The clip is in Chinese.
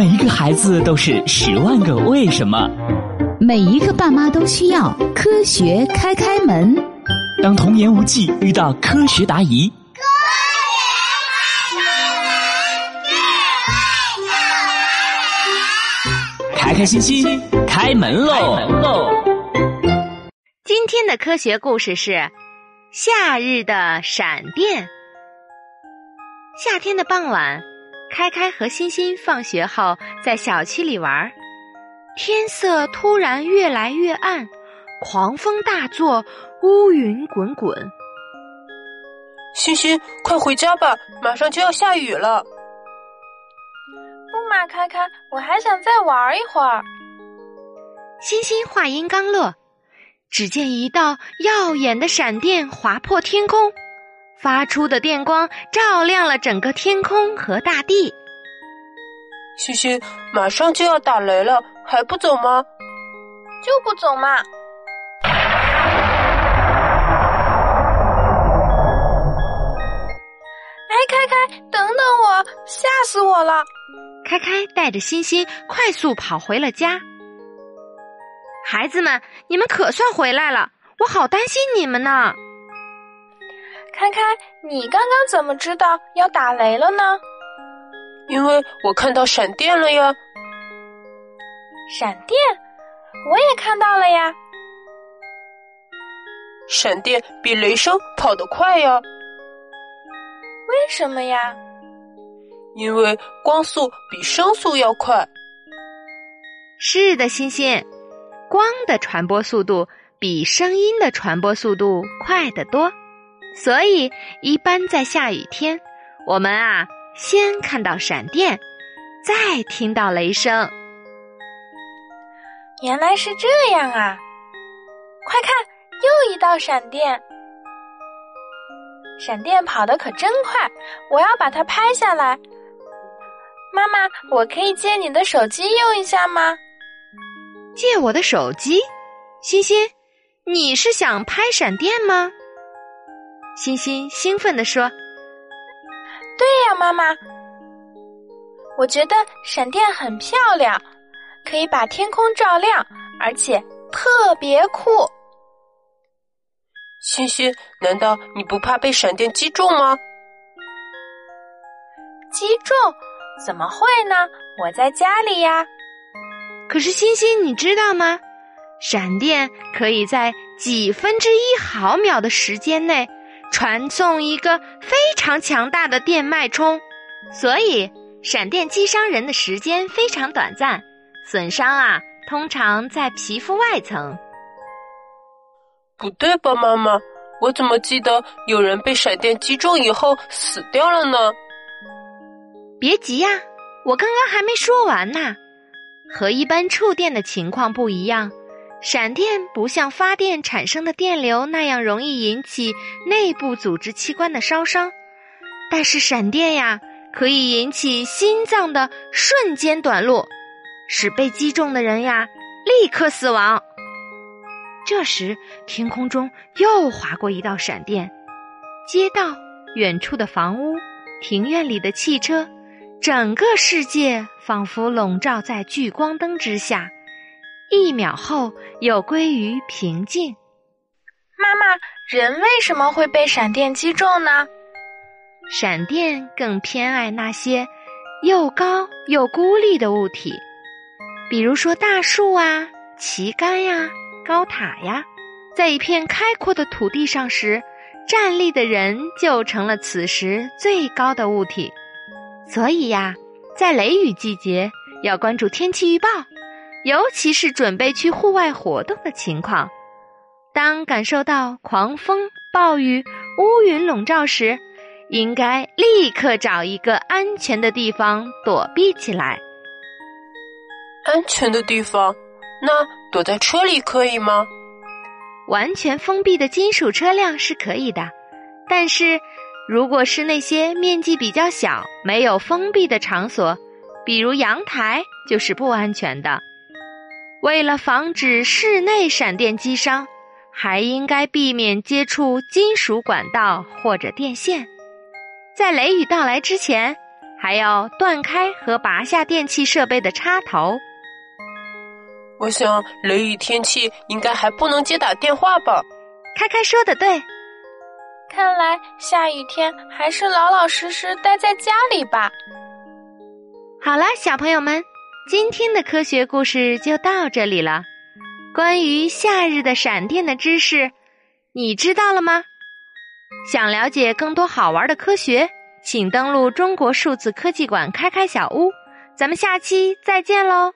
每一个孩子都是十万个为什么，每一个爸妈都需要科学开开门。当童言无忌遇到科学答疑，科学开开心心开门喽！今天的科学故事是夏日的闪电。夏天的傍晚。开开和欣欣放学后在小区里玩，天色突然越来越暗，狂风大作，乌云滚滚。欣欣，快回家吧，马上就要下雨了。不嘛，开开，我还想再玩一会儿。欣欣话音刚落，只见一道耀眼的闪电划破天空。发出的电光照亮了整个天空和大地。欣欣，马上就要打雷了，还不走吗？就不走嘛！哎，开开，等等我，吓死我了！开开带着欣欣快速跑回了家。孩子们，你们可算回来了，我好担心你们呢。开开，你刚刚怎么知道要打雷了呢？因为我看到闪电了呀。闪电，我也看到了呀。闪电比雷声跑得快呀。为什么呀？因为光速比声速要快。是的，欣欣，光的传播速度比声音的传播速度快得多。所以，一般在下雨天，我们啊先看到闪电，再听到雷声。原来是这样啊！快看，又一道闪电！闪电跑得可真快，我要把它拍下来。妈妈，我可以借你的手机用一下吗？借我的手机？欣欣，你是想拍闪电吗？欣欣兴奋地说：“对呀，妈妈，我觉得闪电很漂亮，可以把天空照亮，而且特别酷。”欣欣，难道你不怕被闪电击中吗？击中？怎么会呢？我在家里呀。可是欣欣，你知道吗？闪电可以在几分之一毫秒的时间内。传送一个非常强大的电脉冲，所以闪电击伤人的时间非常短暂，损伤啊通常在皮肤外层。不对吧，妈妈？我怎么记得有人被闪电击中以后死掉了呢？别急呀，我刚刚还没说完呢。和一般触电的情况不一样。闪电不像发电产生的电流那样容易引起内部组织器官的烧伤，但是闪电呀可以引起心脏的瞬间短路，使被击中的人呀立刻死亡。这时，天空中又划过一道闪电，街道、远处的房屋、庭院里的汽车，整个世界仿佛笼罩在聚光灯之下。一秒后又归于平静。妈妈，人为什么会被闪电击中呢？闪电更偏爱那些又高又孤立的物体，比如说大树啊、旗杆呀、高塔呀。在一片开阔的土地上时，站立的人就成了此时最高的物体。所以呀，在雷雨季节要关注天气预报。尤其是准备去户外活动的情况，当感受到狂风、暴雨、乌云笼罩时，应该立刻找一个安全的地方躲避起来。安全的地方？那躲在车里可以吗？完全封闭的金属车辆是可以的，但是如果是那些面积比较小、没有封闭的场所，比如阳台，就是不安全的。为了防止室内闪电击伤，还应该避免接触金属管道或者电线。在雷雨到来之前，还要断开和拔下电器设备的插头。我想雷雨天气应该还不能接打电话吧？开开说的对，看来下雨天还是老老实实待在家里吧。好了，小朋友们，今天的科学故事就到这里了。关于夏日的闪电的知识，你知道了吗？想了解更多好玩的科学，请登录中国数字科技馆开开小屋。咱们下期再见喽！